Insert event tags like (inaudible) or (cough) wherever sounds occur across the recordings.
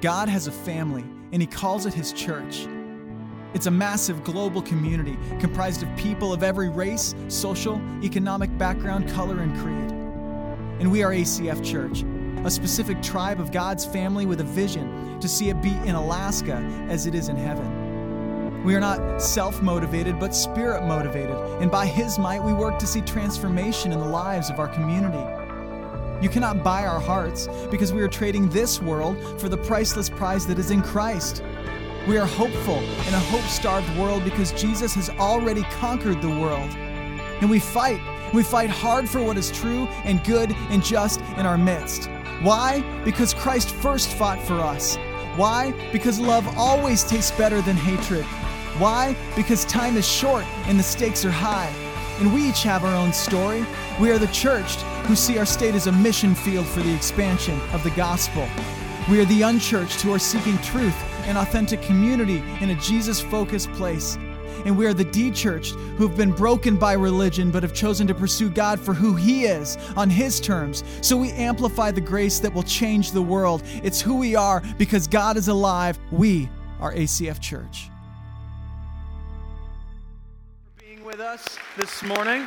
God has a family, and He calls it His church. It's a massive global community comprised of people of every race, social, economic background, color, and creed. And we are ACF Church, a specific tribe of God's family with a vision to see it be in Alaska as it is in heaven. We are not self motivated, but spirit motivated, and by His might, we work to see transformation in the lives of our community. You cannot buy our hearts because we are trading this world for the priceless prize that is in Christ. We are hopeful in a hope starved world because Jesus has already conquered the world. And we fight. We fight hard for what is true and good and just in our midst. Why? Because Christ first fought for us. Why? Because love always tastes better than hatred. Why? Because time is short and the stakes are high. And we each have our own story. We are the churched who see our state as a mission field for the expansion of the gospel. We are the unchurched who are seeking truth and authentic community in a Jesus focused place. And we are the de-churched who have been broken by religion but have chosen to pursue God for who He is on His terms. So we amplify the grace that will change the world. It's who we are because God is alive. We are ACF Church. Us this morning.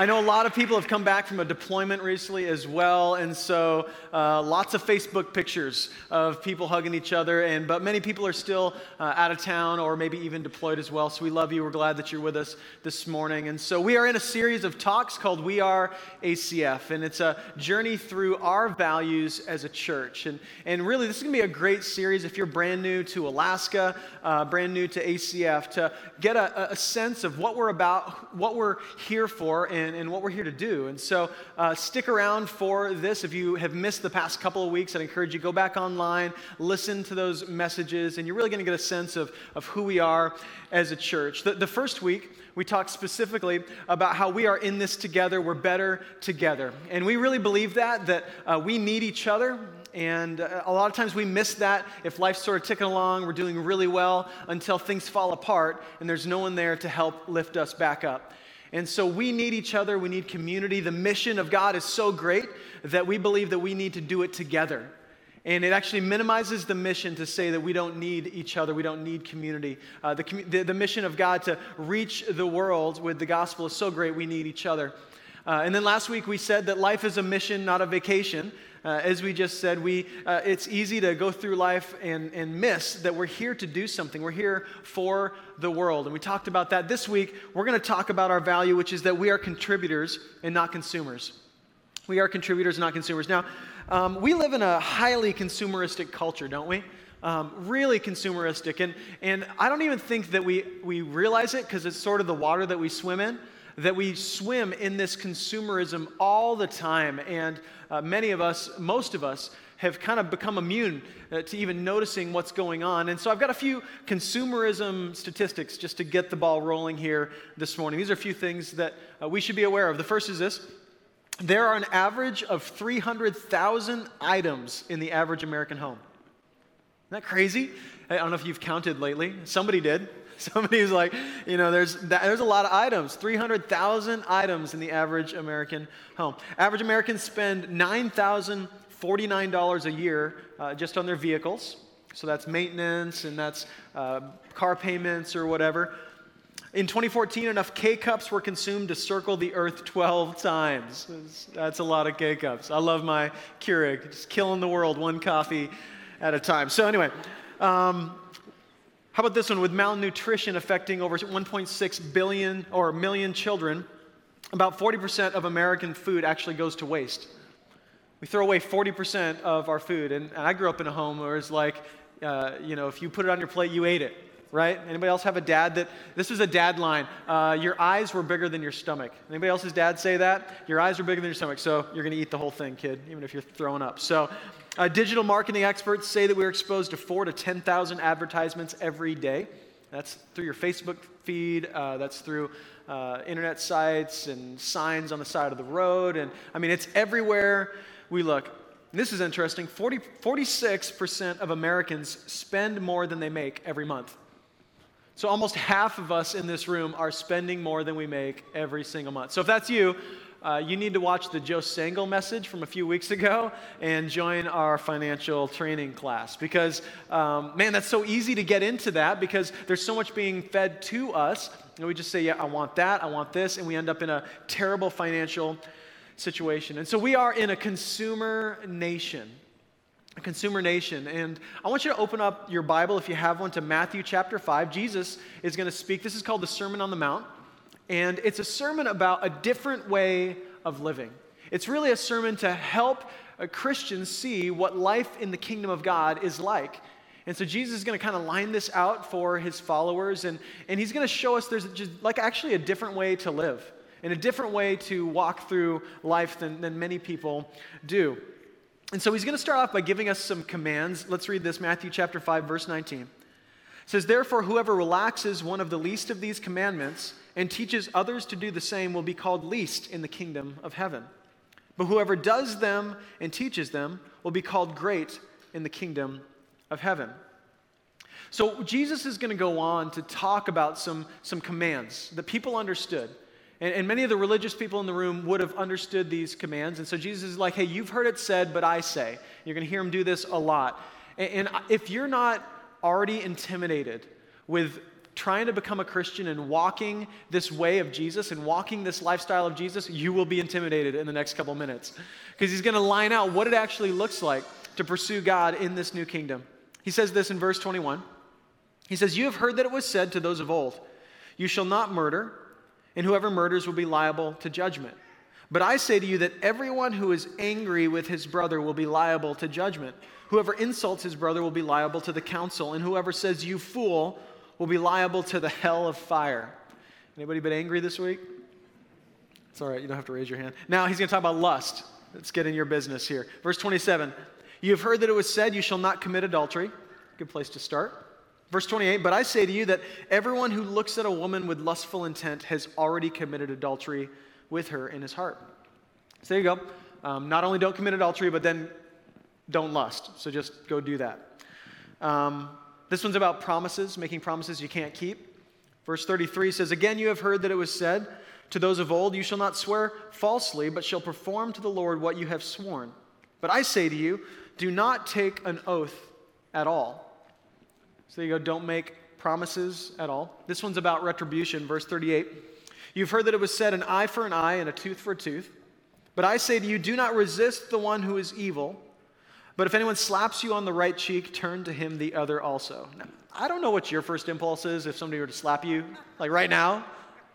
I know a lot of people have come back from a deployment recently as well, and so uh, lots of Facebook pictures of people hugging each other. And but many people are still uh, out of town or maybe even deployed as well. So we love you. We're glad that you're with us this morning. And so we are in a series of talks called "We Are ACF," and it's a journey through our values as a church. And and really, this is going to be a great series if you're brand new to Alaska, uh, brand new to ACF, to get a, a sense of what we're about, what we're here for, and and, and what we're here to do. And so uh, stick around for this. If you have missed the past couple of weeks, I'd encourage you go back online, listen to those messages, and you're really going to get a sense of, of who we are as a church. The, the first week, we talked specifically about how we are in this together, we're better together. And we really believe that, that uh, we need each other. And uh, a lot of times we miss that if life's sort of ticking along, we're doing really well until things fall apart and there's no one there to help lift us back up. And so we need each other, we need community. The mission of God is so great that we believe that we need to do it together. And it actually minimizes the mission to say that we don't need each other, we don't need community. Uh, the, the, the, mission of God to reach the world with the gospel is so great, we need each other. Uh, and then last week we said that life is a mission, not a vacation. Uh, as we just said, we, uh, it's easy to go through life and, and miss that we're here to do something. We're here for the world. And we talked about that this week. We're going to talk about our value, which is that we are contributors and not consumers. We are contributors, not consumers. Now, um, we live in a highly consumeristic culture, don't we? Um, really consumeristic. And, and I don't even think that we, we realize it because it's sort of the water that we swim in that we swim in this consumerism all the time. And uh, many of us, most of us, have kind of become immune uh, to even noticing what's going on. And so I've got a few consumerism statistics just to get the ball rolling here this morning. These are a few things that uh, we should be aware of. The first is this there are an average of 300,000 items in the average American home. Isn't that crazy? I don't know if you've counted lately. Somebody did. (laughs) Somebody was like, you know, there's, there's a lot of items, 300,000 items in the average American home. Average Americans spend $9,049 a year uh, just on their vehicles. So that's maintenance and that's uh, car payments or whatever. In 2014, enough K cups were consumed to circle the earth 12 times. That's a lot of K cups. I love my Keurig, just killing the world one coffee at a time. So, anyway, um, how about this one? With malnutrition affecting over 1.6 billion or million children, about 40% of American food actually goes to waste. We throw away 40% of our food. And I grew up in a home where it's like, uh, you know, if you put it on your plate, you ate it, right? Anybody else have a dad that, this is a dad line, uh, your eyes were bigger than your stomach. Anybody else's dad say that? Your eyes were bigger than your stomach, so you're going to eat the whole thing, kid, even if you're throwing up. So uh, digital marketing experts say that we're exposed to four to 10,000 advertisements every day. That's through your Facebook feed, uh, that's through uh, internet sites and signs on the side of the road. And I mean, it's everywhere we look. This is interesting 40, 46% of Americans spend more than they make every month. So almost half of us in this room are spending more than we make every single month. So if that's you, uh, you need to watch the Joe Sangl message from a few weeks ago and join our financial training class. Because, um, man, that's so easy to get into that because there's so much being fed to us. And we just say, yeah, I want that, I want this, and we end up in a terrible financial situation. And so we are in a consumer nation consumer nation. And I want you to open up your Bible, if you have one, to Matthew chapter 5. Jesus is going to speak. This is called the Sermon on the Mount. And it's a sermon about a different way of living. It's really a sermon to help Christians see what life in the kingdom of God is like. And so Jesus is going to kind of line this out for his followers, and, and he's going to show us there's just like actually a different way to live and a different way to walk through life than, than many people do. And so he's going to start off by giving us some commands. Let's read this Matthew chapter 5 verse 19. It says therefore whoever relaxes one of the least of these commandments and teaches others to do the same will be called least in the kingdom of heaven. But whoever does them and teaches them will be called great in the kingdom of heaven. So Jesus is going to go on to talk about some, some commands that people understood. And, and, many of the religious people in the room would have understood these commands. And so Jesus is like, hey, you've heard it said, but I say. You're going to hear him do this a lot. And, and if you're not already intimidated with trying to become a Christian and walking this way of Jesus and walking this lifestyle of Jesus, you will be intimidated in the next couple minutes. Because he's going to line out what it actually looks like to pursue God in this new kingdom. He says this in verse 21. He says, You have heard that it was said to those of old, You shall not murder and whoever murders will be liable to judgment. But I say to you that everyone who is angry with his brother will be liable to judgment. Whoever insults his brother will be liable to the council, and whoever says, You fool, will be liable to the hell of fire. Anybody been angry this week? It's all right, you don't have to raise your hand. Now he's going to talk about lust. Let's get in your business here. Verse 27 You have heard that it was said, You shall not commit adultery. Good place to start. Verse 28 But I say to you that everyone who looks at a woman with lustful intent has already committed adultery with her in his heart. So there you go. Um, not only don't commit adultery, but then don't lust. So just go do that. Um, this one's about promises, making promises you can't keep. Verse 33 says, Again, you have heard that it was said to those of old, You shall not swear falsely, but shall perform to the Lord what you have sworn. But I say to you, do not take an oath at all so you go, don't make promises at all. This one's about retribution, verse 38. You've heard that it was said, an eye for an eye and a tooth for a tooth. But I say to you, do not resist the one who is evil. But if anyone slaps you on the right cheek, turn to him the other also. Now, I don't know what your first impulse is if somebody were to slap you, like right now,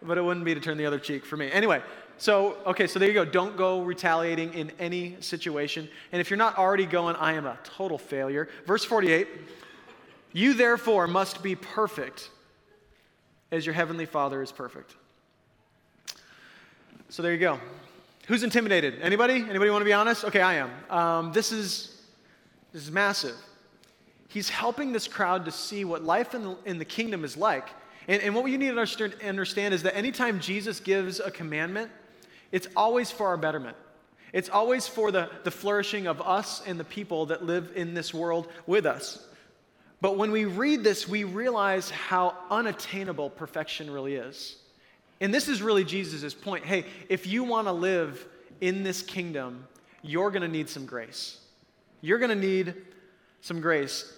but it wouldn't be to turn the other cheek for me. Anyway, so, okay, so there you go. Don't go retaliating in any situation. And if you're not already going, I am a total failure. Verse 48 you therefore must be perfect as your heavenly Father is perfect. So there you go. Who's intimidated? Anybody? Anybody want to be honest? Okay, I am. Um, this is this is massive. He's helping this crowd to see what life in the, in the kingdom is like. And, and what you need to understand is that anytime Jesus gives a commandment, it's always for our betterment. It's always for the, the flourishing of us and the people that live in this world with us. But when we read this, we realize how unattainable perfection really is. And this is really Jesus' point. Hey, if you want to live in this kingdom, you're going to need some grace. You're going to need some grace.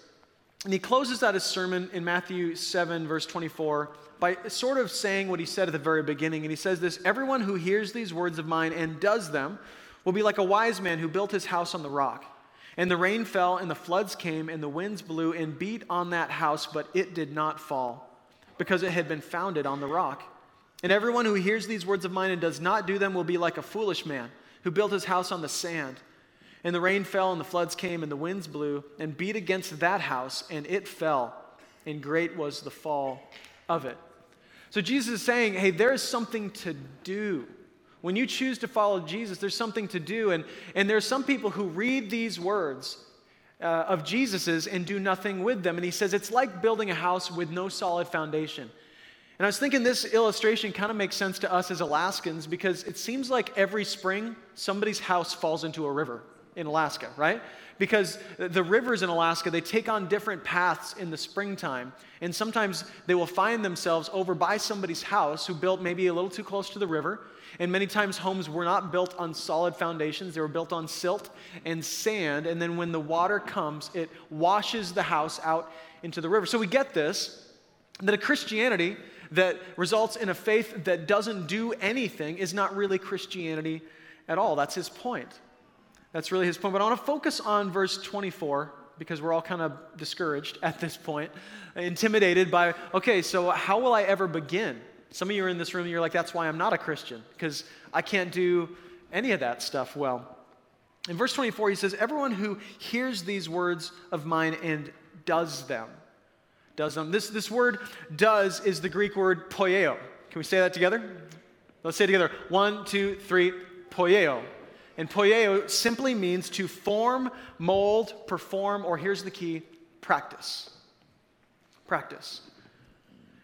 And he closes out his sermon in Matthew 7, verse 24, by sort of saying what he said at the very beginning. And he says this Everyone who hears these words of mine and does them will be like a wise man who built his house on the rock. And the rain fell, and the floods came, and the winds blew and beat on that house, but it did not fall, because it had been founded on the rock. And everyone who hears these words of mine and does not do them will be like a foolish man who built his house on the sand. And the rain fell, and the floods came, and the winds blew and beat against that house, and it fell, and great was the fall of it. So Jesus is saying, hey, there is something to do. When you choose to follow Jesus, there's something to do. And, and there are some people who read these words uh, of Jesus's and do nothing with them. And he says it's like building a house with no solid foundation. And I was thinking this illustration kind of makes sense to us as Alaskans because it seems like every spring somebody's house falls into a river. In Alaska, right? Because the rivers in Alaska, they take on different paths in the springtime. And sometimes they will find themselves over by somebody's house who built maybe a little too close to the river. And many times homes were not built on solid foundations, they were built on silt and sand. And then when the water comes, it washes the house out into the river. So we get this that a Christianity that results in a faith that doesn't do anything is not really Christianity at all. That's his point. That's really his point. But I want to focus on verse 24 because we're all kind of discouraged at this point, intimidated by, okay, so how will I ever begin? Some of you are in this room and you're like, that's why I'm not a Christian, because I can't do any of that stuff well. In verse 24, he says, Everyone who hears these words of mine and does them, does them. This, this word does is the Greek word poieo. Can we say that together? Let's say it together. One, two, three, poieo. And poieo simply means to form, mold, perform, or here's the key practice. Practice.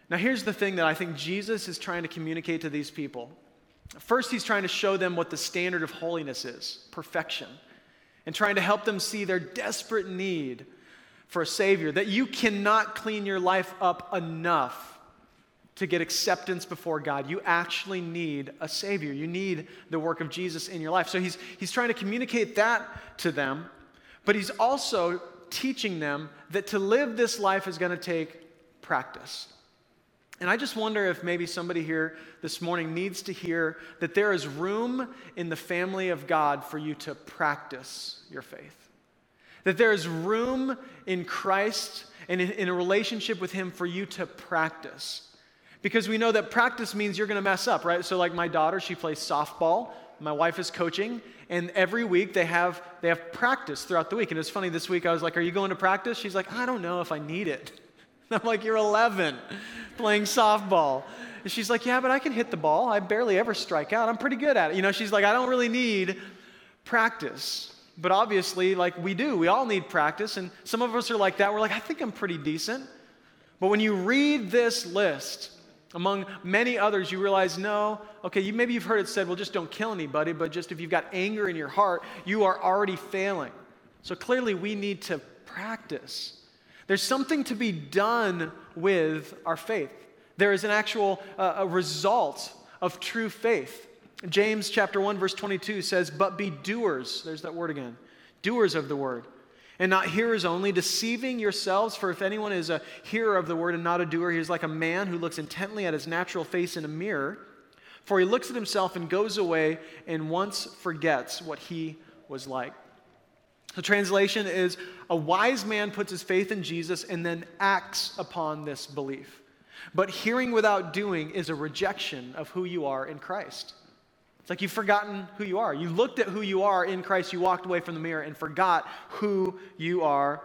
Now, here's the thing that I think Jesus is trying to communicate to these people. First, he's trying to show them what the standard of holiness is perfection, and trying to help them see their desperate need for a Savior, that you cannot clean your life up enough to get acceptance before God. You actually need a Savior. You need the work of Jesus in your life. So he's, he's trying to communicate that to them, but he's also teaching them that to live this life is going to take practice. And I just wonder if maybe somebody here this morning needs to hear that there is room in the family of God for you to practice your faith. That there is room in Christ and in, in a relationship with Him for you to practice. Because we know that practice means you're going to mess up, right? So, like my daughter, she plays softball. My wife is coaching, and every week they have they have practice throughout the week. And it's funny. This week I was like, "Are you going to practice?" She's like, "I don't know if I need it." And (laughs) I'm like, "You're 11, playing softball." And she's like, "Yeah, but I can hit the ball. I barely ever strike out. I'm pretty good at it." You know, she's like, "I don't really need practice." But obviously, like we do, we all need practice. And some of us are like that. We're like, I think I'm pretty decent. But when you read this list, among many others, you realize, no, okay, you, maybe you've heard it said, well, just don't kill anybody, but just if you've got anger in your heart, you are already failing. So clearly, we need to practice. There's something to be done with our faith. There is an actual uh, a result of true faith. James chapter 1 verse 22 says, "But be doers." There's that word again. Doers of the word and not hearers only, deceiving yourselves. For if anyone is a hearer of the word and not a doer, he is like a man who looks intently at his natural face in a mirror. For he looks at himself and goes away and once forgets what he was like. The translation is a wise man puts his faith in Jesus and then acts upon this belief. But hearing without doing is a rejection of who you are in Christ. It's like you've forgotten who you are. You looked at who you are in Christ, you walked away from the mirror and forgot who you are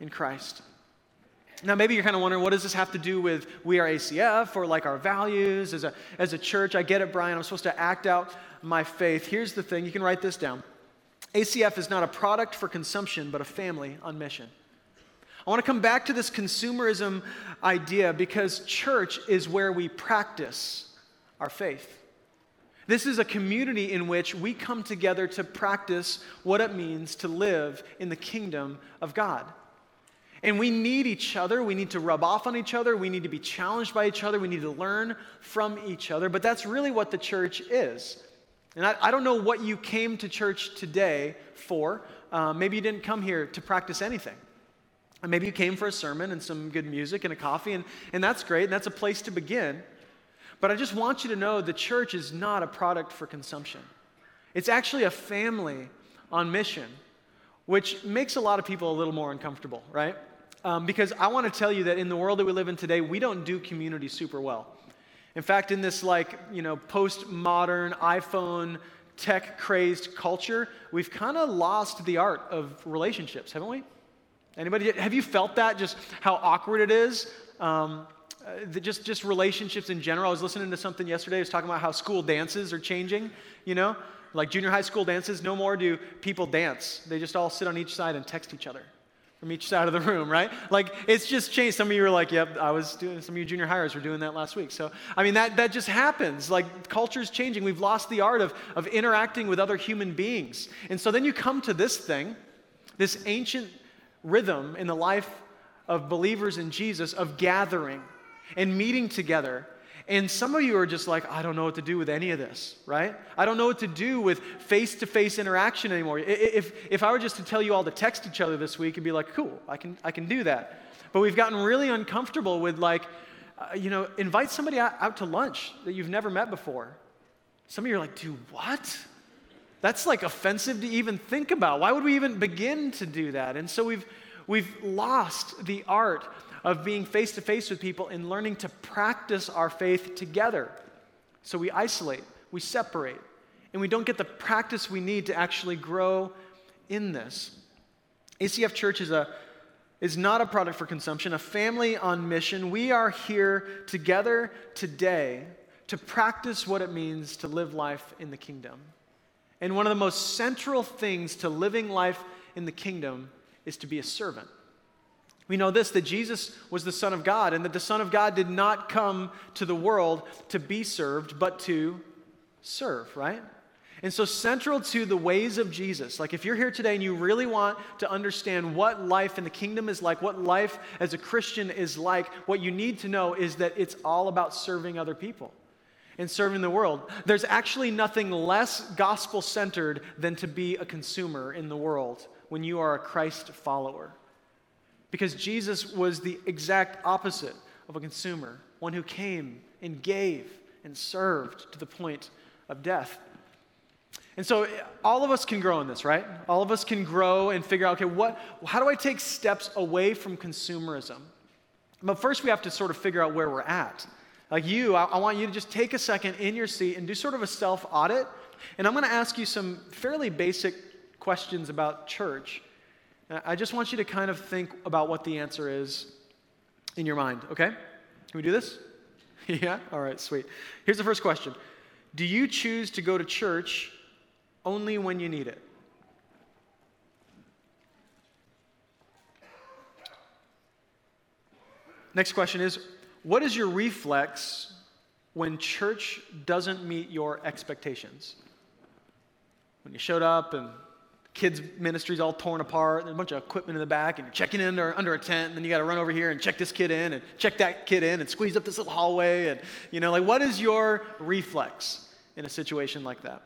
in Christ. Now, maybe you're kind of wondering, what does this have to do with we are ACF or like our values as a, as a church? I get it, Brian. I'm supposed to act out my faith. Here's the thing you can write this down ACF is not a product for consumption, but a family on mission. I want to come back to this consumerism idea because church is where we practice our faith. This is a community in which we come together to practice what it means to live in the kingdom of God. And we need each other. We need to rub off on each other. We need to be challenged by each other. We need to learn from each other. But that's really what the church is. And I, I don't know what you came to church today for. Uh, maybe you didn't come here to practice anything. maybe you came for a sermon and some good music and a coffee, and, and that's great, and that's a place to begin. But I just want you to know the church is not a product for consumption. It's actually a family on mission, which makes a lot of people a little more uncomfortable, right? Um, because I want to tell you that in the world that we live in today, we don't do community super well. In fact, in this like, you know, postmodern iPhone tech crazed culture, we've kind of lost the art of relationships, haven't we? Anybody, have you felt that? Just how awkward it is? Um, uh, the, just, just relationships in general. I was listening to something yesterday. I was talking about how school dances are changing, you know? Like junior high school dances, no more do people dance. They just all sit on each side and text each other. from each side of the room, right? Like it's just changed. Some of you are like, yep, I was doing, some of you junior hires were doing that last week. So, I mean, that, that just happens. Like culture's changing. We've lost the art of, of interacting with other human beings. And so then you come to this thing, this ancient rhythm in the life of believers in Jesus of gathering and meeting together and some of you are just like, I don't know what to do with any of this, right? I don't know what to do with face to face interaction anymore. If, if I were just to tell you all to text each other this week, it'd be like, cool, I can, I can do that. But we've gotten really uncomfortable with, like, uh, you know, invite somebody out, out to lunch that you've never met before. Some of you are like, dude, what? That's like offensive to even think about. Why would we even begin to do that? And so we've, we've lost the art of being face to face with people and learning to practice our faith together. So we isolate, we separate, and we don't get the practice we need to actually grow in this. ACF Church is a is not a product for consumption, a family on mission. We are here together today to practice what it means to live life in the kingdom. And one of the most central things to living life in the kingdom is to be a servant. We know this that Jesus was the Son of God, and that the Son of God did not come to the world to be served, but to serve, right? And so, central to the ways of Jesus, like if you're here today and you really want to understand what life in the kingdom is like, what life as a Christian is like, what you need to know is that it's all about serving other people and serving the world. There's actually nothing less gospel centered than to be a consumer in the world when you are a Christ follower. Because Jesus was the exact opposite of a consumer, one who came and gave and served to the point of death. And so all of us can grow in this, right? All of us can grow and figure out, okay, what, how do I take steps away from consumerism? But first, we have to sort of figure out where we're at. Like you, I, I want you to just take a second in your seat and do sort of a self audit. And I'm going to ask you some fairly basic questions about church I just want you to kind of think about what the answer is in your mind, okay? Can we do this? (laughs) yeah? All right, sweet. Here's the first question Do you choose to go to church only when you need it? Next question is What is your reflex when church doesn't meet your expectations? When you showed up and kids' ministry's all torn apart, and a bunch of equipment in the back, and you're checking in under, under a tent, and then you got to run over here and check this kid in, and check that kid in, and squeeze up this little hallway, and you know, like what is your reflex in a situation like that?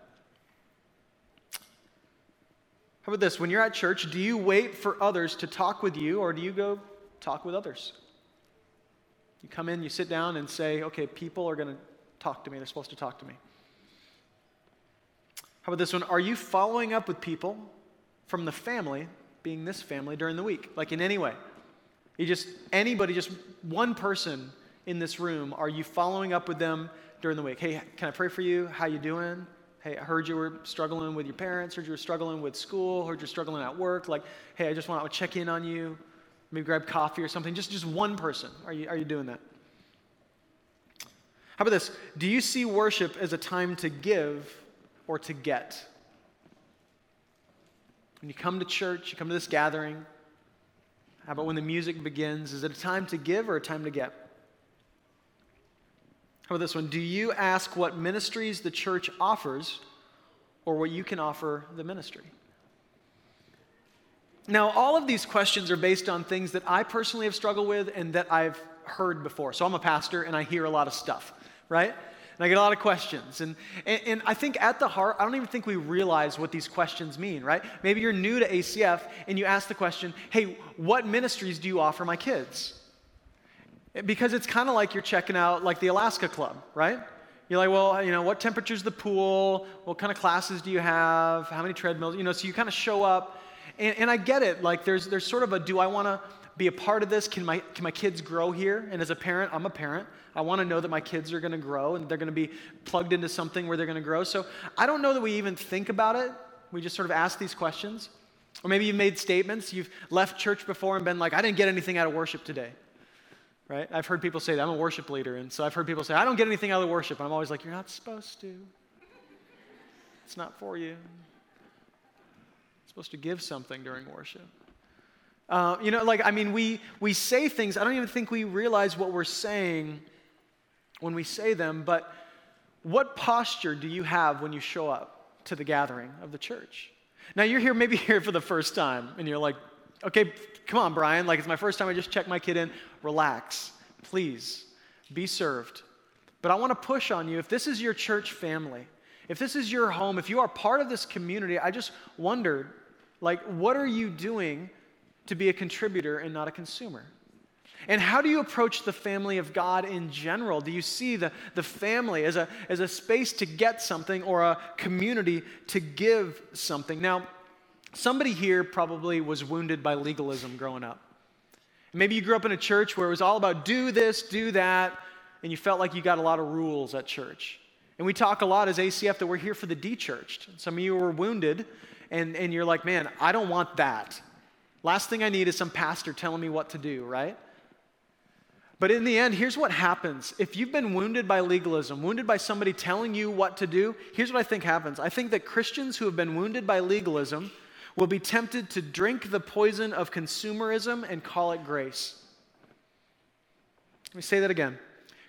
How about this? When you're at church, do you wait for others to talk with you, or do you go talk with others? You come in, you sit down, and say, okay, people are going to talk to me. They're supposed to talk to me. How about this one? Are you following up with people from the family, being this family, during the week, like in any way. You just, anybody, just one person in this room, are you following up with them during the week? Hey, can I pray for you? How you doing? Hey, I heard you were struggling with your parents, heard you were struggling with school, heard you're struggling at work. Like, hey, I just want to check in on you. Maybe grab coffee or something. Just, just one person. Are you, are you doing that? How about this? Do you see worship as a time to give or to get? When you come to church, you come to this gathering, how about when the music begins? Is it a time to give or a time to get? How about this one? Do you ask what ministries the church offers or what you can offer the ministry? Now, all of these questions are based on things that I personally have struggled with and that I've heard before. So I'm a pastor and I hear a lot of stuff, right? And I get a lot of questions. And, and, and, I think at the heart, I don't even think we realize what these questions mean, right? Maybe you're new to ACF and you ask the question, hey, what ministries do you offer my kids? Because it's kind of like you're checking out like the Alaska Club, right? You're like, well, you know, what temperature's the pool? What kind of classes do you have? How many treadmills? You know, so you kind of show up. And, and I get it. Like, there's, there's sort of a do I want to be a part of this? Can my, can my kids grow here? And as a parent, I'm a parent. I want to know that my kids are going to grow and they're going to be plugged into something where they're going to grow. So I don't know that we even think about it. We just sort of ask these questions. Or maybe you've made statements. You've left church before and been like, I didn't get anything out of worship today. Right? I've heard people say that. I'm a worship leader. And so I've heard people say, I don't get anything out of worship. And I'm always like, You're not supposed to. It's not for you. You're supposed to give something during worship. Uh, you know, like, I mean, we, we say things, I don't even think we realize what we're saying when we say them, but what posture do you have when you show up to the gathering of the church? Now, you're here, maybe (laughs) here for the first time, and you're like, okay, come on, Brian, like, it's my first time, I just checked my kid in. Relax, please, be served. But I want to push on you if this is your church family, if this is your home, if you are part of this community, I just wondered, like, what are you doing to be a contributor and not a consumer? And how do you approach the family of God in general? Do you see the, the family as a, as a space to get something or a community to give something? Now, somebody here probably was wounded by legalism growing up. Maybe you grew up in a church where it was all about do this, do that, and you felt like you got a lot of rules at church. And we talk a lot as ACF that we're here for the de-churched. Some of you were wounded, and, and you're like, man, I don't want that. Last thing I need is some pastor telling me what to do, right? But in the end, here's what happens. If you've been wounded by legalism, wounded by somebody telling you what to do, here's what I think happens. I think that Christians who have been wounded by legalism will be tempted to drink the poison of consumerism and call it grace. Let me say that again.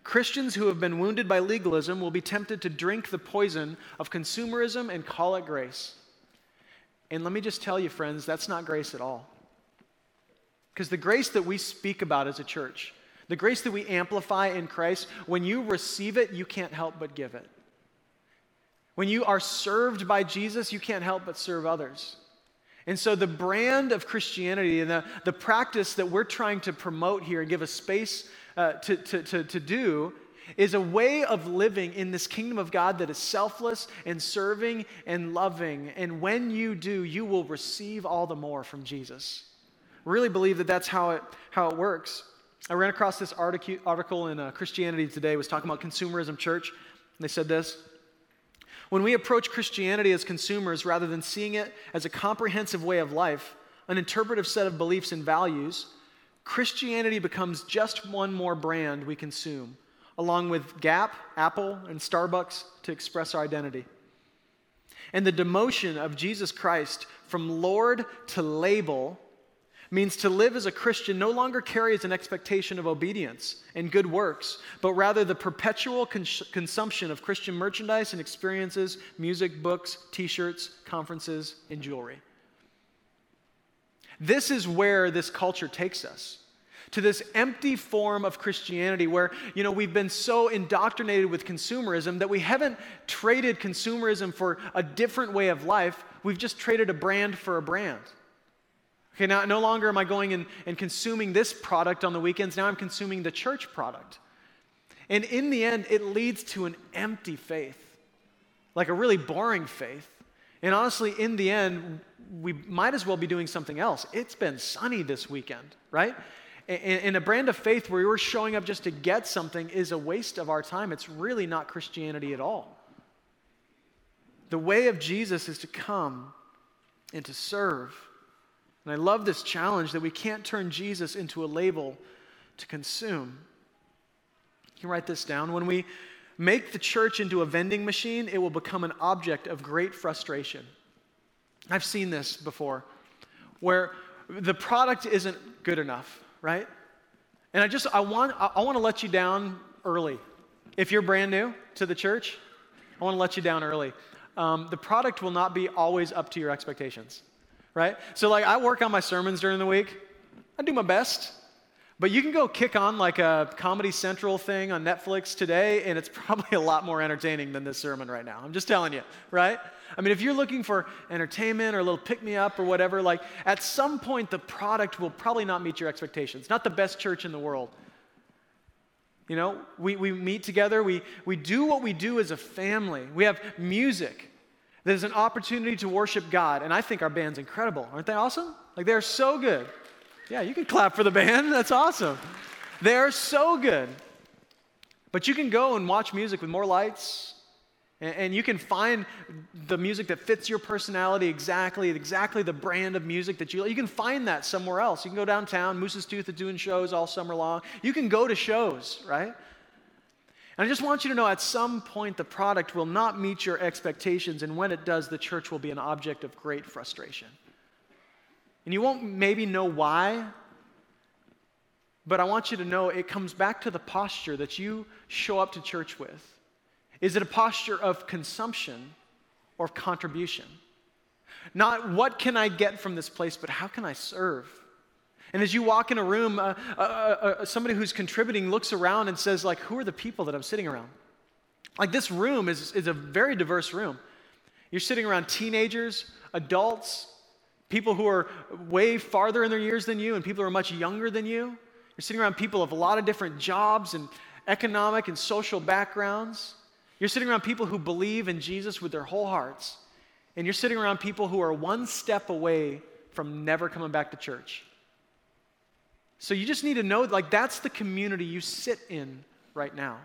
Christians who have been wounded by legalism will be tempted to drink the poison of consumerism and call it grace. And let me just tell you, friends, that's not grace at all. Because the grace that we speak about as a church, the grace that we amplify in Christ, when you receive it, you can't help but give it. When you are served by Jesus, you can't help but serve others. And so, the brand of Christianity and the, the practice that we're trying to promote here and give a space uh, to, to, to, to do is a way of living in this kingdom of God that is selfless and serving and loving. And when you do, you will receive all the more from Jesus. Really believe that that's how it, how it works. I ran across this article in uh, Christianity Today. Was talking about consumerism church. They said this When we approach Christianity as consumers rather than seeing it as a comprehensive way of life, an interpretive set of beliefs and values, Christianity becomes just one more brand we consume, along with Gap, Apple, and Starbucks to express our identity. And the demotion of Jesus Christ from Lord to label means to live as a Christian no longer carries an expectation of obedience and good works, but rather the perpetual cons- consumption of Christian merchandise and experiences, music, books, t shirts, conferences, and jewelry. This is where this culture takes us to this empty form of Christianity where, you know, we've been so indoctrinated with consumerism that we haven't traded consumerism for a different way of life. We've just traded a brand for a brand. Okay, now no longer am I going and, and consuming this product on the weekends, now I'm consuming the church product. And in the end, it leads to an empty faith, like a really boring faith. And honestly, in the end, we might as well be doing something else. It's been sunny this weekend, right? And a brand of faith where we're showing up just to get something is a waste of our time. It's really not Christianity at all. The way of Jesus is to come and to serve. And I love this challenge that we can't turn Jesus into a label to consume. You can write this down. When we make the church into a vending machine, it will become an object of great frustration. I've seen this before, where the product isn't good enough, right? And I just, I want, I want to let you down early. If you're brand new to the church, I want to let you down early. Um, the product will not be always up to your expectations, right? So, like, I work on my sermons during the week. I do my best. But you can go kick on like a Comedy Central thing on Netflix today, and it's (laughs) probably a lot more entertaining than this sermon right now. I'm just telling you, right? I mean, if you're looking for entertainment or a little pick me up or whatever, like at some point the product will probably not meet your expectations. Not the best church in the world. You know, we, we meet together, we, we do what we do as a family. We have music. There's an opportunity to worship God, and I think our band's incredible. Aren't they awesome? Like, they're so good. Yeah, you can clap for the band. (laughs) That's awesome. They're so good. But you can go and watch music with more lights, and, and you can find the music that fits your personality exactly, exactly the brand of music that you like. You can find that somewhere else. You can go downtown. Moose's Tooth is doing shows all summer long. You can go to shows, right? And I just want you to know at some point the product will not meet your expectations, and when it does, the church will be an object of great frustration. And you won't maybe know why, but I want you to know it comes back to the posture that you show up to church with. Is it a posture of consumption or contribution? Not what can I get from this place, but how can I serve? And as you walk in a room, uh, uh, uh, somebody who's contributing looks around and says, like, who are the people that I'm sitting around? Like this room is, is a very diverse room. You're sitting around teenagers, adults, people who are way farther in their years than you, and people who are much younger than you. You're sitting around people of a lot of different jobs and economic and social backgrounds. You're sitting around people who believe in Jesus with their whole hearts. And you're sitting around people who are one step away from never coming back to church. So you just need to know, like, that's the community you sit in right now.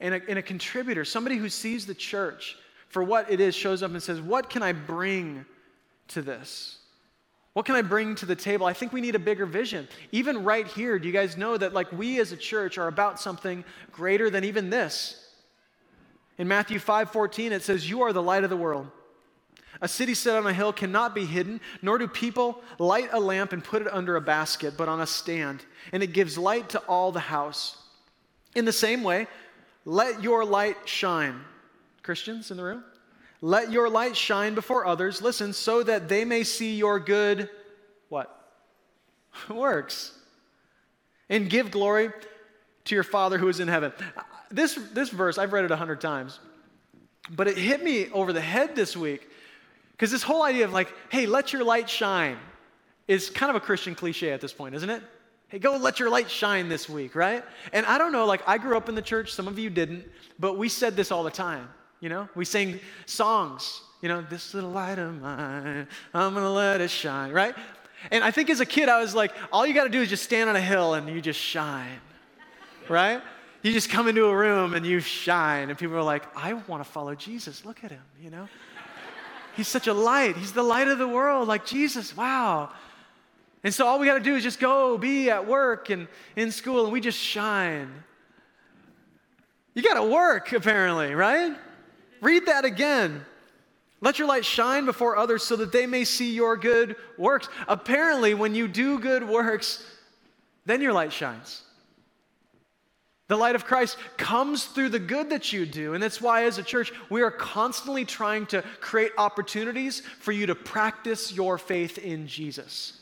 And a, and a contributor, somebody who sees the church for what it is, shows up and says, What can I bring to this? What can I bring to the table? I think we need a bigger vision. Even right here, do you guys know that like we as a church are about something greater than even this? In Matthew 5:14 it says you are the light of the world. A city set on a hill cannot be hidden, nor do people light a lamp and put it under a basket, but on a stand, and it gives light to all the house. In the same way, let your light shine. Christians in the room? Let your light shine before others, listen, so that they may see your good what? (laughs) Works. And give glory to your Father who is in heaven. This, this verse, I've read it a hundred times, but it hit me over the head this week because this whole idea of like, hey, let your light shine is kind of a Christian cliche at this point, isn't it? Hey, go let your light shine this week, right? And I don't know, like, I grew up in the church, some of you didn't, but we said this all the time. You know, we sing songs, you know, this little light of mine, I'm gonna let it shine, right? And I think as a kid, I was like, all you gotta do is just stand on a hill and you just shine, right? You just come into a room and you shine, and people are like, I wanna follow Jesus. Look at him, you know? He's such a light. He's the light of the world, like Jesus. Wow. And so all we got to do is just go be at work and in school, and we just shine. You got to work, apparently, right? Read that again. Let your light shine before others so that they may see your good works. Apparently, when you do good works, then your light shines. The light of Christ comes through the good that you do. And that's why, as a church, we are constantly trying to create opportunities for you to practice your faith in Jesus.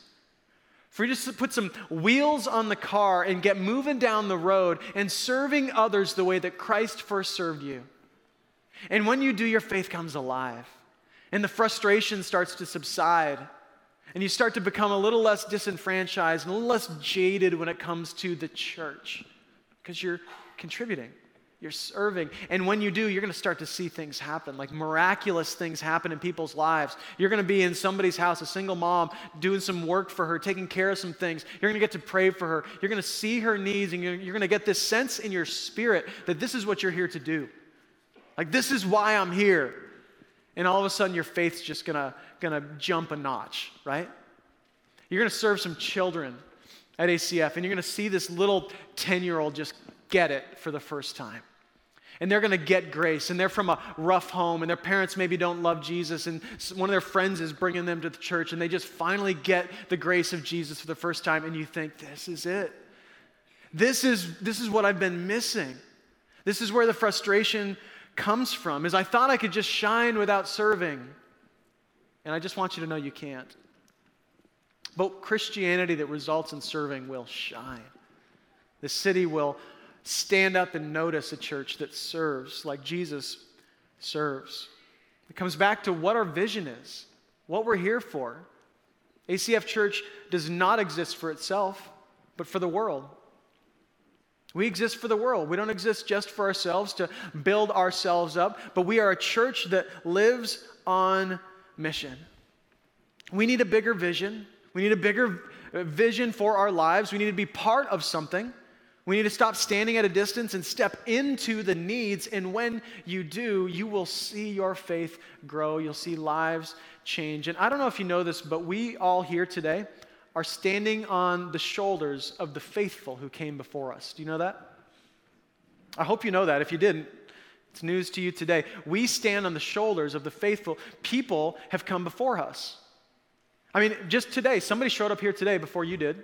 For you to put some wheels on the car and get moving down the road and serving others the way that Christ first served you. And when you do, your faith comes alive. And the frustration starts to subside. And you start to become a little less disenfranchised and a little less jaded when it comes to the church because you're contributing. You're serving. And when you do, you're going to start to see things happen, like miraculous things happen in people's lives. You're going to be in somebody's house, a single mom, doing some work for her, taking care of some things. You're going to get to pray for her. You're going to see her needs, and you're, you're going to get this sense in your spirit that this is what you're here to do. Like, this is why I'm here. And all of a sudden, your faith's just going to, to jump a notch, right? You're going to serve some children at ACF, and you're going to see this little 10 year old just get it for the first time. And they're going to get grace, and they're from a rough home, and their parents maybe don't love Jesus, and one of their friends is bringing them to the church, and they just finally get the grace of Jesus for the first time, and you think, this is it. This is, this is what I've been missing. This is where the frustration comes from, is I thought I could just shine without serving. And I just want you to know you can't. But Christianity that results in serving will shine. The city will stand up and notice a church that serves like Jesus serves. It comes back to what our vision is, what we're here for. ACF Church does not exist for itself, but for the world. We exist for the world. We don't exist just for ourselves to build ourselves up, but we are a church that lives on mission. We need a bigger vision. We need a bigger vision for our lives. We need to be part of something. We need to stop standing at a distance and step into the needs. And when you do, you will see your faith grow. You'll see lives change. And I don't know if you know this, but we all here today are standing on the shoulders of the faithful who came before us. Do you know that? I hope you know that. If you didn't, it's news to you today. We stand on the shoulders of the faithful. People have come before us. I mean, just today, somebody showed up here today before you did.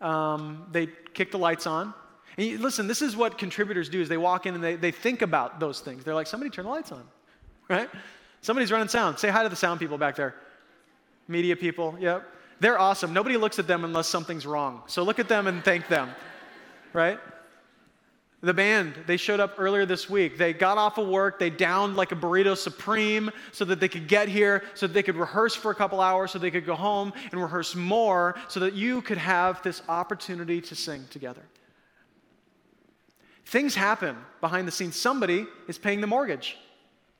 Um, they kicked the lights on. And you, listen, this is what contributors do is they walk in and they, they think about those things. They're like, somebody turn the lights on, (laughs) right? Somebody's running sound. Say hi to the sound people back there. Media people, yep. They're awesome. Nobody looks at them unless something's wrong. So look at them and thank them, (laughs) right? The band, they showed up earlier this week. They got off of work, they downed like a burrito supreme so that they could get here, so that they could rehearse for a couple hours, so they could go home and rehearse more, so that you could have this opportunity to sing together. Things happen behind the scenes. Somebody is paying the mortgage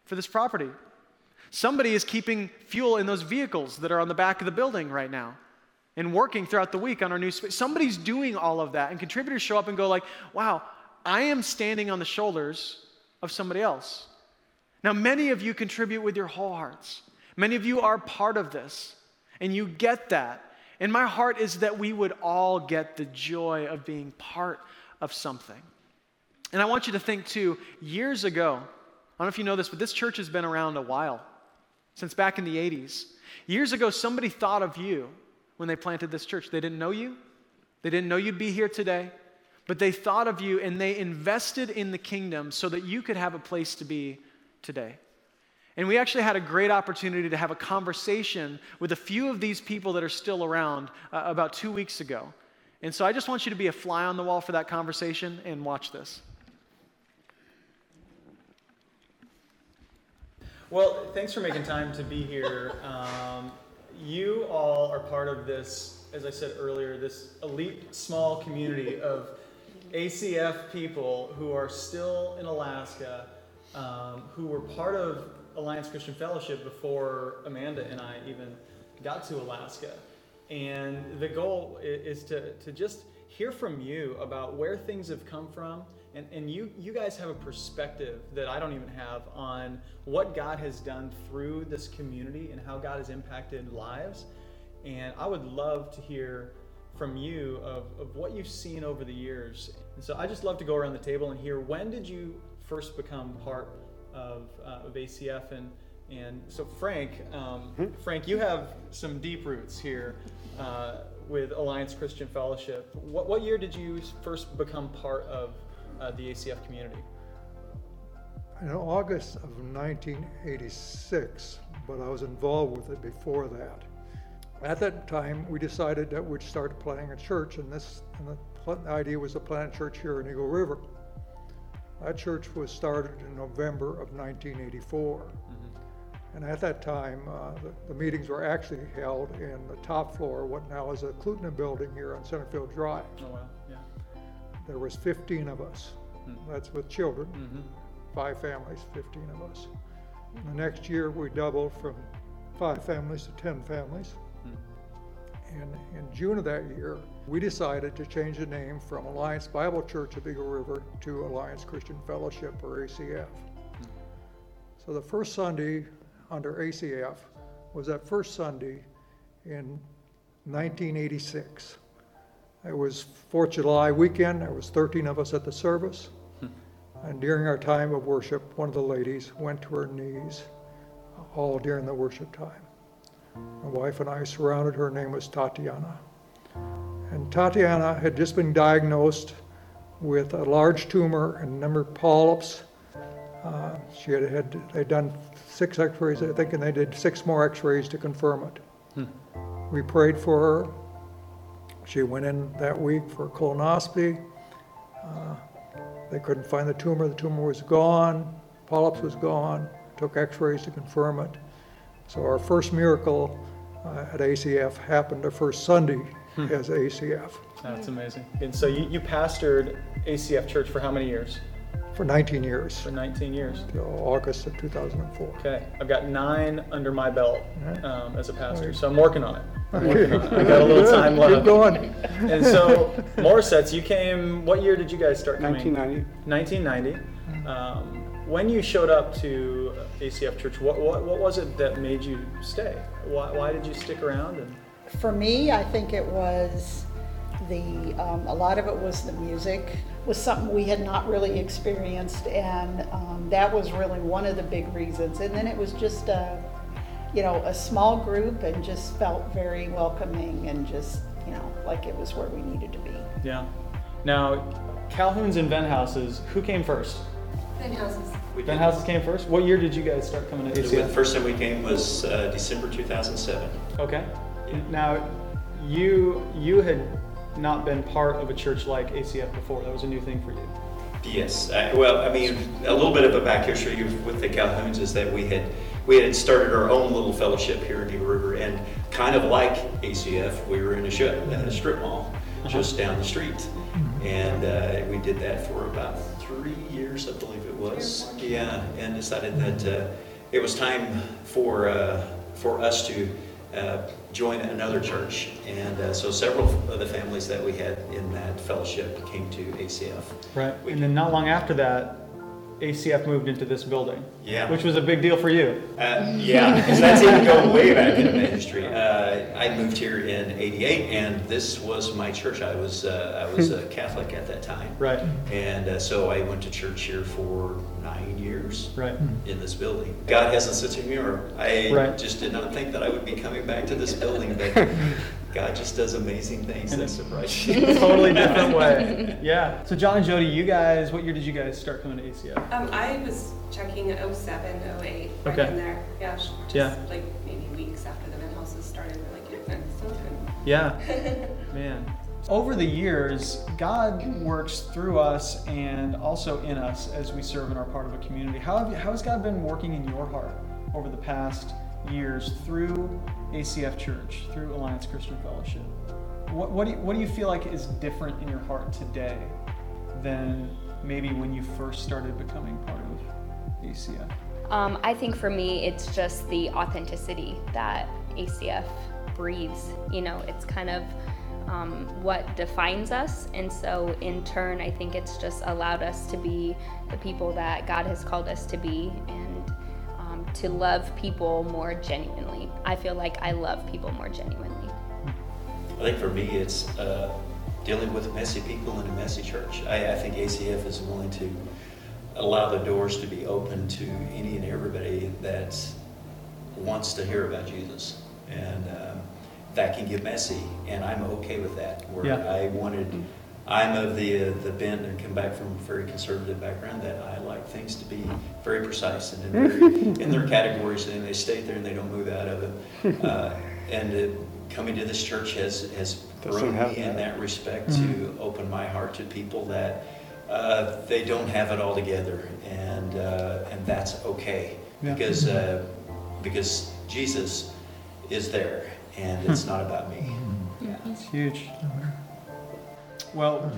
for this property. Somebody is keeping fuel in those vehicles that are on the back of the building right now and working throughout the week on our new space. Somebody's doing all of that, and contributors show up and go like, "Wow, I am standing on the shoulders of somebody else. Now, many of you contribute with your whole hearts. Many of you are part of this, and you get that. And my heart is that we would all get the joy of being part of something. And I want you to think too, years ago, I don't know if you know this, but this church has been around a while, since back in the 80s. Years ago, somebody thought of you when they planted this church. They didn't know you, they didn't know you'd be here today but they thought of you and they invested in the kingdom so that you could have a place to be today. And we actually had a great opportunity to have a conversation with a few of these people that are still around uh, about two weeks ago. And so I just want you to be a fly on the wall for that conversation and watch this. Well, thanks for making time to be here. Um, you all are part of this, as I said earlier, this elite small community of ACF people who are still in Alaska, um, who were part of Alliance Christian Fellowship before Amanda and I even got to Alaska. And the goal is to, to just hear from you about where things have come from. And, and you, you guys have a perspective that I don't even have on what God has done through this community and how God has impacted lives. And I would love to hear from you of, of what you've seen over the years. And so I just love to go around the table and hear when did you first become part of, uh, of ACF and and so Frank, um, hmm? Frank, you have some deep roots here uh, with Alliance Christian Fellowship. What, what year did you first become part of uh, the ACF community? In August of 1986, but I was involved with it before that. At that time, we decided that we'd start planning a church, and this and the idea was to plant a church here in Eagle River. That church was started in November of 1984. Mm-hmm. And at that time, uh, the, the, meetings were actually held in the top floor, what now is a Clutina building here on Centerfield Drive. Oh, wow, yeah. There was 15 of us. Mm-hmm. That's with children, mm-hmm. five families, 15 of us. The next year, we doubled from five families to 10 families. And in June of that year, we decided to change the name from Alliance Bible Church of Eagle River to Alliance Christian Fellowship or ACF. So the first Sunday under ACF was that first Sunday in 1986. It was 4th of July weekend. There was 13 of us at the service. And during our time of worship, one of the ladies went to her knees all during the worship time. My wife and I surrounded her. Her name was Tatiana. And Tatiana had just been diagnosed with a large tumor and a number of polyps. Uh, she had had they'd done six X-rays, I think, and they did six more X-rays to confirm it. Hmm. We prayed for her. She went in that week for a colonoscopy. Uh, they couldn't find the tumor. The tumor was gone. Polyps was gone. Took X-rays to confirm it. So our first miracle uh, at ACF happened the first Sunday hmm. as ACF. That's amazing. And so you, you pastored ACF Church for how many years? For 19 years. For 19 years. Till August of 2004. Okay. I've got nine under my belt um, as a pastor, so I'm working on it. I'm working on it. I got a little time left. Keep going. And so, Morissets, you came, what year did you guys start coming? 1990. 1990. Um, when you showed up to ACF Church, what, what, what was it that made you stay? Why, why did you stick around? And For me, I think it was the um, a lot of it was the music was something we had not really experienced, and um, that was really one of the big reasons. And then it was just a, you know, a small group and just felt very welcoming and just, you know, like it was where we needed to be. Yeah. Now, Calhoun's and Venn houses, who came first? Venn houses. We did. houses came first. What year did you guys start coming to ACF? The ACF? first time we came was uh, December 2007. Okay. Now, you you had not been part of a church like ACF before. That was a new thing for you. Yes. I, well, I mean, a little bit of a back history with the Calhouns is that we had we had started our own little fellowship here in Eagle River, and kind of like ACF, we were in a, sh- a strip mall just down the street, and uh, we did that for about three years, I believe it was. Yeah, and decided that uh, it was time for uh, for us to uh, join another church, and uh, so several of the families that we had in that fellowship came to ACF. Right. We- And then not long after that, ACF moved into this building. Yeah. Which was a big deal for you. Uh, yeah, because that's even going way back in history. Uh, I moved here in '88, and this was my church. I was uh, I was a Catholic at that time, Right. and uh, so I went to church here for nine years Right. in this building. God has a sense of humor. I Right. just did not think that I would be coming back to this building, but (laughs) God just does amazing things that surprise (laughs) you. totally different (laughs) way. Yeah. So John and Jody, you guys, what year did you guys start coming to ACF? Um, I was checking 07, 08, right Okay. in there. Yeah, just Yeah. like maybe weeks after the Venn houses started. We're like, yeah, that's so good. Yeah. (laughs) Man. Over the years, God works through us and also in us as we serve and are part of a community. How, have you, how has God been working in your heart over the past years through ACF Church, through Alliance Christian Fellowship? What, what, do you, what do you feel like is different in your heart today than maybe when you first started becoming part of ACF? Um, I think for me, it's just the authenticity that ACF breathes. You know, it's kind of um, what defines us. And so, in turn, I think it's just allowed us to be the people that God has called us to be and to love people more genuinely. I feel like I love people more genuinely. I think for me, it's uh, dealing with messy people in a messy church. I, I think ACF is willing to allow the doors to be open to any and everybody that wants to hear about Jesus. And um, that can get messy, and I'm okay with that. Where Yeah. I wanted, I'm of the uh, the bent and come back from a very conservative background that I like things to be very precise and in, very, in their (laughs) categories, and they stay there and they don't move out of it. Uh, and uh, coming to this church has has grown me in that respect to open my heart to people that uh, they don't have it all together, and uh, and that's okay Yeah. because uh, because Jesus is there, and it's not about me. Yeah, It's huge. Well,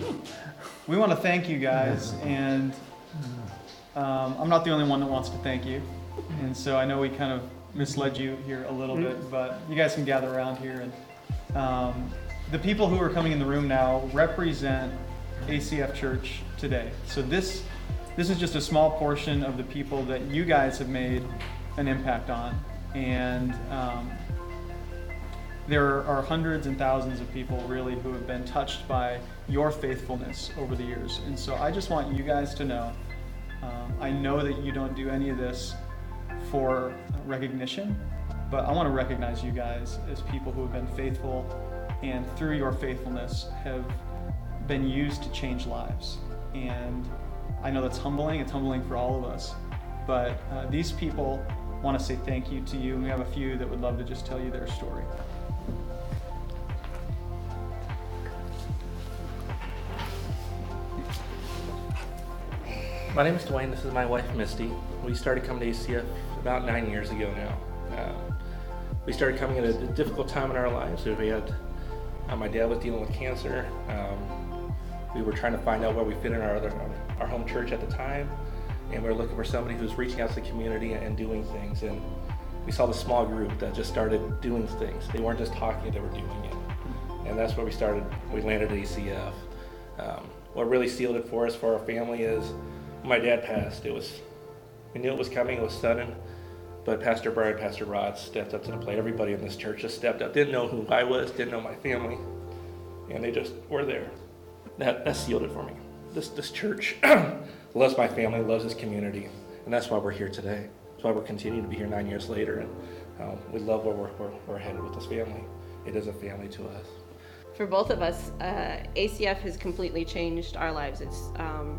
we want to thank you guys, and um, I'm not the only one that wants to thank you. And so I know we kind of misled you here a little bit, but you guys can gather around here. And um, the people who are coming in the room now represent ACF Church today. So this this is just a small portion of the people that you guys have made an impact on, and um, there are hundreds and thousands of people really who have been touched by your faithfulness over the years. And so I just want you guys to know um, I know that you don't do any of this for recognition, but I want to recognize you guys as people who have been faithful and through your faithfulness have been used to change lives. And I know that's humbling, it's humbling for all of us. But uh, these people want to say thank you to you, and we have a few that would love to just tell you their story. My name is Dwayne. This is my wife, Misty. We started coming to ACF about nine years ago now. Um, we started coming at a difficult time in our lives. We had uh, my dad was dealing with cancer. Um, we were trying to find out where we fit in our other, our home church at the time, and we were looking for somebody who's reaching out to the community and doing things. And we saw the small group that just started doing things. They weren't just talking; they were doing it. And that's where we started. We landed at ACF. Um, what really sealed it for us, for our family, is my dad passed. It was, we knew it was coming. It was sudden, but Pastor Brian, Pastor Rod stepped up to the plate. Everybody in this church just stepped up. Didn't know who I was. Didn't know my family, and they just were there. That that sealed it for me. This this church (clears throat) loves my family, loves this community, and that's why we're here today. That's why we're continuing to be here nine years later. And uh, we love where we're, we're, we're headed with this family. It is a family to us. For both of us, uh, ACF has completely changed our lives. It's, um,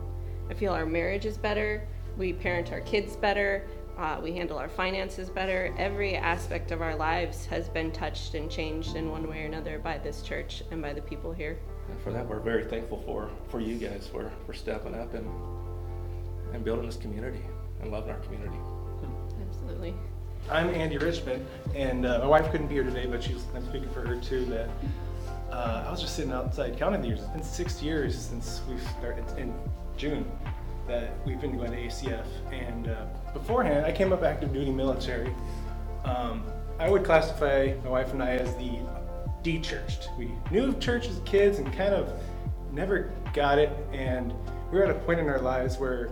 I feel our marriage is better. We parent our kids better. Uh, we handle our finances better. Every aspect of our lives has been touched and changed in one way or another by this church and by the people here. And for that, we're very thankful for, for you guys for, for stepping up and, and building this community and loving our community. Absolutely. I'm Andy Richmond, and uh, my wife couldn't be here today, but she's, I'm speaking for her too, that uh, I was just sitting outside counting the years. It's been six years since we started in June that we've been going to ACF. And uh, beforehand, I came up active duty military. Um, I would classify my wife and I as the de-churched. We knew of church as kids and kind of never got it. And we were at a point in our lives where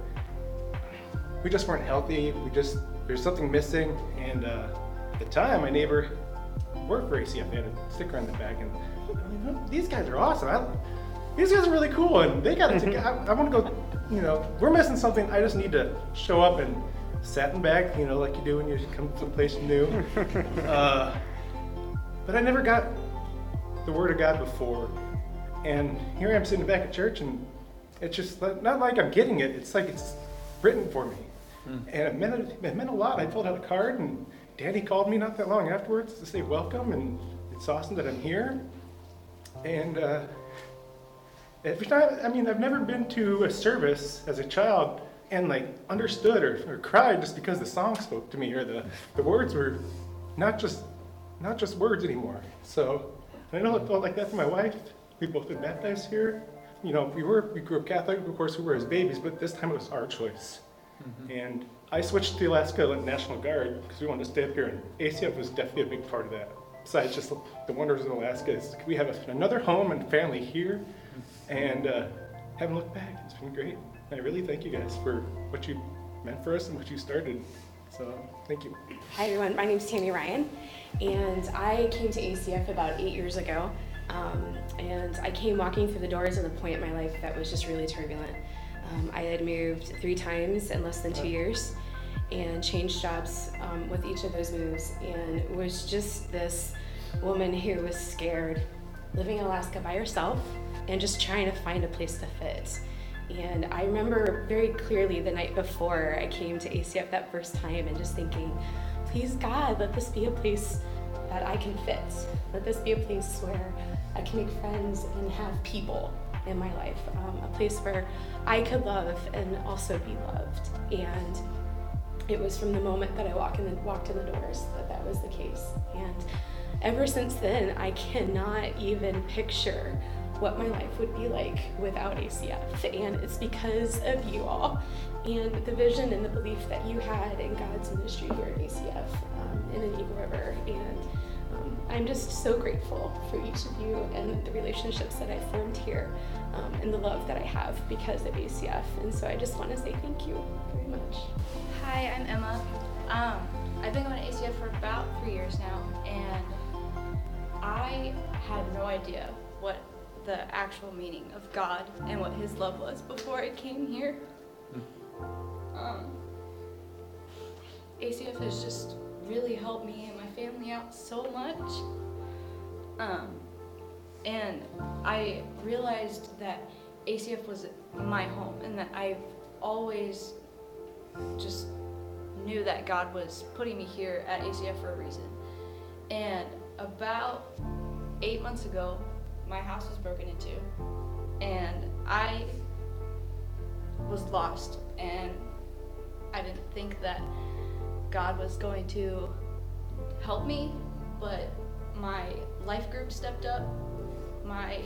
we just weren't healthy. We just there's something missing. And uh, at the time, my neighbor worked for ACF. They had a sticker on the back, and know, these guys are awesome. I, these guys are really cool, and they got it together. I, I want to go. You know, we're missing something. I just need to show up and sat in back. You know, like you do when you come to a place new. (laughs) Uh, but I never got the word of God before, and here I am sitting back at church, and it's just not like I'm getting it. It's like it's written for me. And it meant, it meant a lot. I filled out a card, and Daddy called me not that long afterwards to say welcome, and it's awesome that I'm here. And uh, every time, I mean, I've never been to a service as a child and like understood or, or cried just because the song spoke to me or the, the words were not just not just words anymore. So I know it felt like that to my wife. We both been baptized here. You know, we were we grew up Catholic, of course we were as babies, but this time it was our choice. Mm-hmm. And I switched to the Alaska National Guard because we wanted to stay up here, and ACF was definitely a big part of that. Besides just the wonders of Alaska, is we have another home and family here, and uh, haven't looked back. It's been great. I really thank you guys for what you meant for us and what you started. So thank you. Hi everyone, my name is Tammy Ryan, and I came to ACF about eight years ago. Um, and I came walking through the doors at a point in my life that was just really turbulent. Um, I had moved three times in less than two years and changed jobs um, with each of those moves, and was just this woman who was scared, living in Alaska by herself, and just trying to find a place to fit. And I remember very clearly the night before I came to ACF that first time and just thinking, please God, let this be a place that I can fit. Let this be a place where I can make friends and have people in my life, um, a place where I could love and also be loved. And it was from the moment that I in the, walked in the doors that that was the case. And ever since then, I cannot even picture what my life would be like without ACF. And it's because of you all and the vision and the belief that you had in God's ministry here at ACF um, in an Eagle River. And um, I'm just so grateful for each of you and the relationships that I formed here um, and the love that I have because of ACF. And so I just want to say thank you very much. Hi, I'm Emma. Um, I've been going to ACF for about three years now, and I had no idea what the actual meaning of God and what His love was before I came here. Um, ACF has just really helped me and my family out so much. Um, and I realized that ACF was my home and that I've always just knew that God was putting me here at ACF for a reason. And about eight months ago, my house was broken into, and I was lost, and I didn't think that God was going to help me, but my life group stepped up, my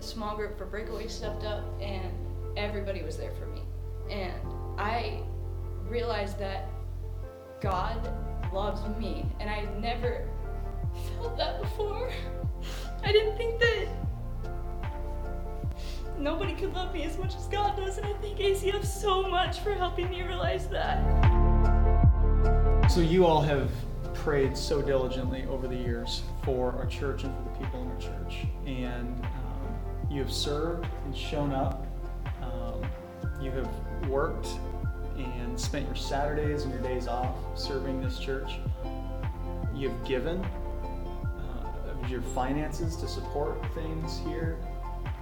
small group for breakaway stepped up, and everybody was there for me. And I realized that God loves me, and I never (laughs) felt that before. I didn't think that nobody could love me as much as God does, and I thank ACF so much for helping me realize that. So you all have prayed so diligently over the years for our church and for the people in our church, and um, you have served and shown up. Um, you have worked and spent your Saturdays and your days off serving this church. you've given, your finances to support things here.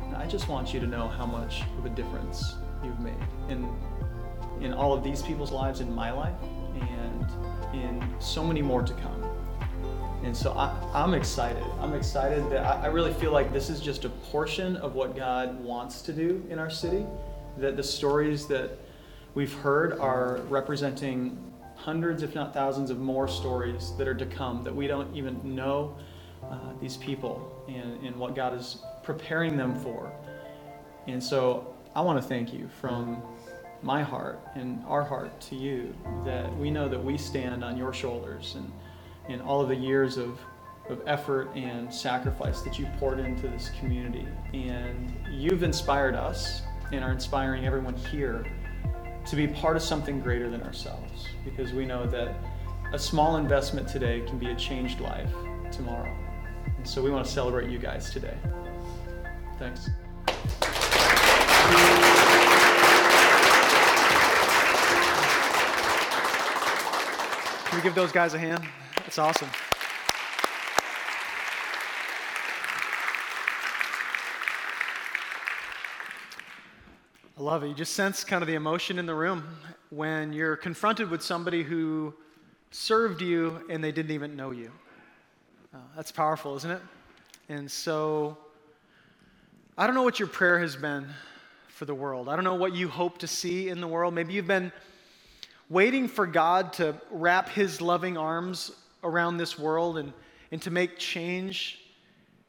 And I just want you to know how much of a difference you've made in in all of these people's lives, in my life, and in so many more to come. And so I, I'm excited. I'm excited that I, I really feel like this is just a portion of what God wants to do in our city. That the stories that we've heard are representing hundreds, if not thousands, of more stories that are to come that we don't even know uh, these people and, and what God is preparing them for. And so I want to thank you from my heart and our heart to you that we know that we stand on your shoulders and in all of the years of, of effort and sacrifice that you poured into this community. And you've inspired us and are inspiring everyone here to be part of something greater than ourselves because we know that a small investment today can be a changed life tomorrow. So we want to celebrate you guys today. Thanks. Can we give those guys a hand? That's awesome. I love it. You just sense kind of the emotion in the room when you're confronted with somebody who served you and they didn't even know you. Uh, that's powerful, isn't it? And so, I don't know what your prayer has been for the world. I don't know what you hope to see in the world. Maybe you've been waiting for God to wrap his loving arms around this world and, and to make change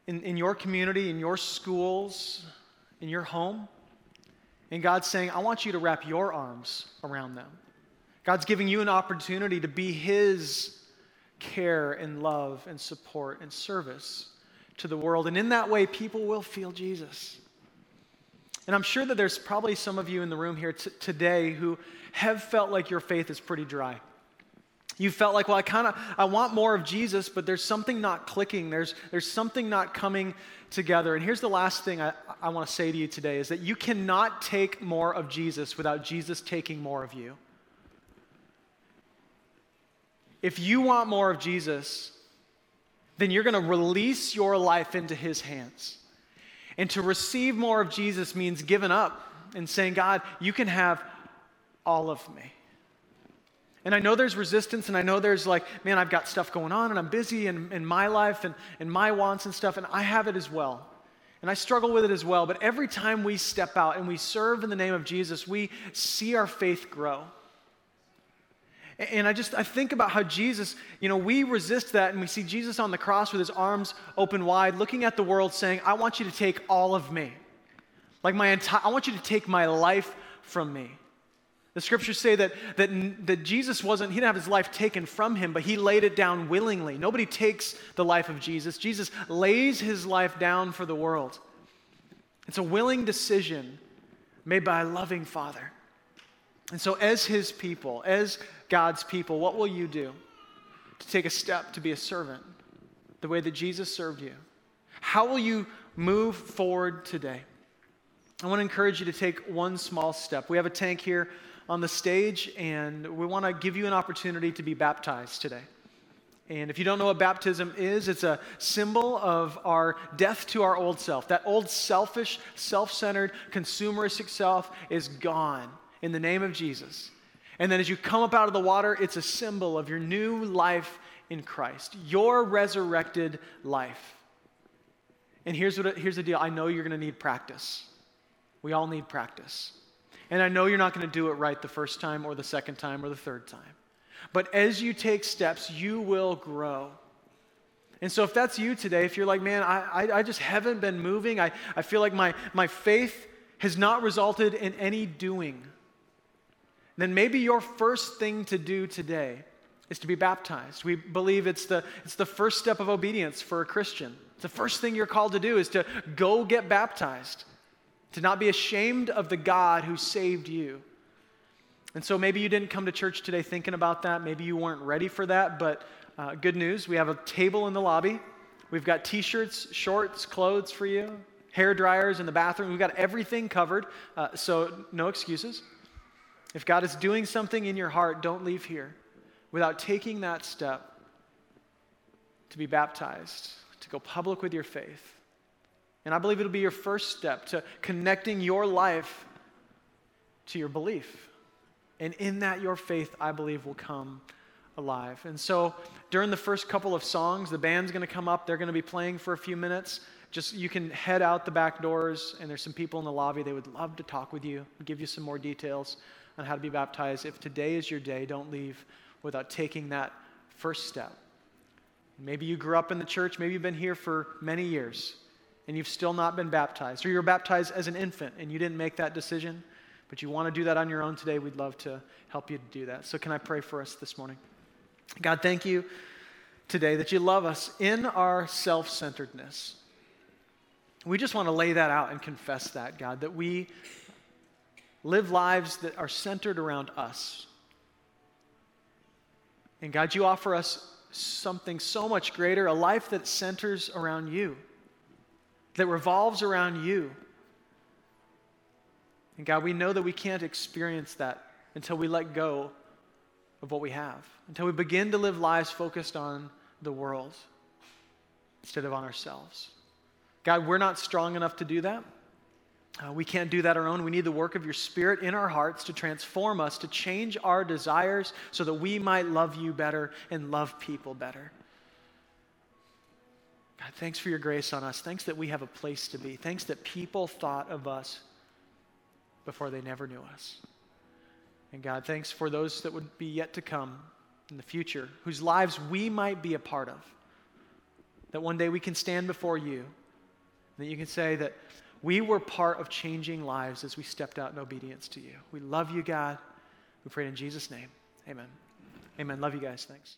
in, in your community, in your schools, in your home. And God's saying, I want you to wrap your arms around them. God's giving you an opportunity to be His care and love and support and service to the world. And in that way, people will feel Jesus. And I'm sure that there's probably some of you in the room here t- today who have felt like your faith is pretty dry. You felt like, well, I kind of I want more of Jesus, but there's something not clicking. There's there's something not coming together. And here's the last thing I, I want to say to you today is that you cannot take more of Jesus without Jesus taking more of you. If you want more of Jesus, then you're going to release your life into his hands. And to receive more of Jesus means giving up and saying, God, you can have all of me. And I know there's resistance, and I know there's like, man, I've got stuff going on, and I'm busy in, in my life and, and my wants and stuff, and I have it as well. And I struggle with it as well. But every time we step out and we serve in the name of Jesus, we see our faith grow. And I just I think about how Jesus, you know, we resist that and we see Jesus on the cross with his arms open wide, looking at the world saying, I want you to take all of me. Like my entire I want you to take my life from me. The scriptures say that, that, that Jesus wasn't, he didn't have his life taken from him, but he laid it down willingly. Nobody takes the life of Jesus. Jesus lays his life down for the world. It's a willing decision made by a loving Father. And so, as his people, as God's people, what will you do to take a step to be a servant the way that Jesus served you? How will you move forward today? I want to encourage you to take one small step. We have a tank here on the stage, and we want to give you an opportunity to be baptized today. And if you don't know what baptism is, it's a symbol of our death to our old self. That old selfish, self centered, consumeristic self is gone in the name of Jesus. And then as you come up out of the water, it's a symbol of your new life in Christ, your resurrected life. And here's, what, here's the deal I know you're going to need practice. We all need practice. And I know you're not going to do it right the first time or the second time or the third time. But as you take steps, you will grow. And so, if that's you today, if you're like, man, I, I, I, just haven't been moving, I, I feel like my, my faith has not resulted in any doing, then maybe your first thing to do today is to be baptized. We believe it's the, it's the first step of obedience for a Christian. The first thing you're called to do is to go get baptized to not be ashamed of the God who saved you. And so maybe you didn't come to church today thinking about that. Maybe you weren't ready for that, but uh, good news. We have a table in the lobby. We've got t shirts, shorts, clothes for you, hair dryers in the bathroom. We've got everything covered, uh, so no excuses. If God is doing something in your heart, don't leave here without taking that step to be baptized, to go public with your faith. And I believe it'll be your first step to connecting your life to your belief. And in that, your faith, I believe, will come alive. And so during the first couple of songs, the band's going to come up. They're going to be playing for a few minutes. Just you can head out the back doors, and there's some people in the lobby. They would love to talk with you, give you some more details on how to be baptized. If today is your day, don't leave without taking that first step. Maybe you grew up in the church, maybe you've been here for many years, and you've still not been baptized, or you were baptized as an infant and you didn't make that decision, but you want to do that on your own today. We'd love to help you to do that. So, can I pray for us this morning? God, thank you today that you love us in our self centeredness. We just want to lay that out and confess that, God, that we live lives that are centered around us. And God, you offer us something so much greater a life that centers around you, that revolves around you. And God, we know that we can't experience that until we let go of what we have, until we begin to live lives focused on the world instead of on ourselves. God, we're not strong enough to do that. Uh, we can't do that our own. We need the work of your Spirit in our hearts to transform us, to change our desires so that we might love you better and love people better. God, thanks for your grace on us. Thanks that we have a place to be. Thanks that people thought of us before they never knew us. And God, thanks for those that would be yet to come in the future, whose lives we might be a part of. That one day we can stand before you, that you can say that we were part of changing lives as we stepped out in obedience to you. We love you, God. We pray in Jesus' name. Amen. Amen. Love you guys. Thanks.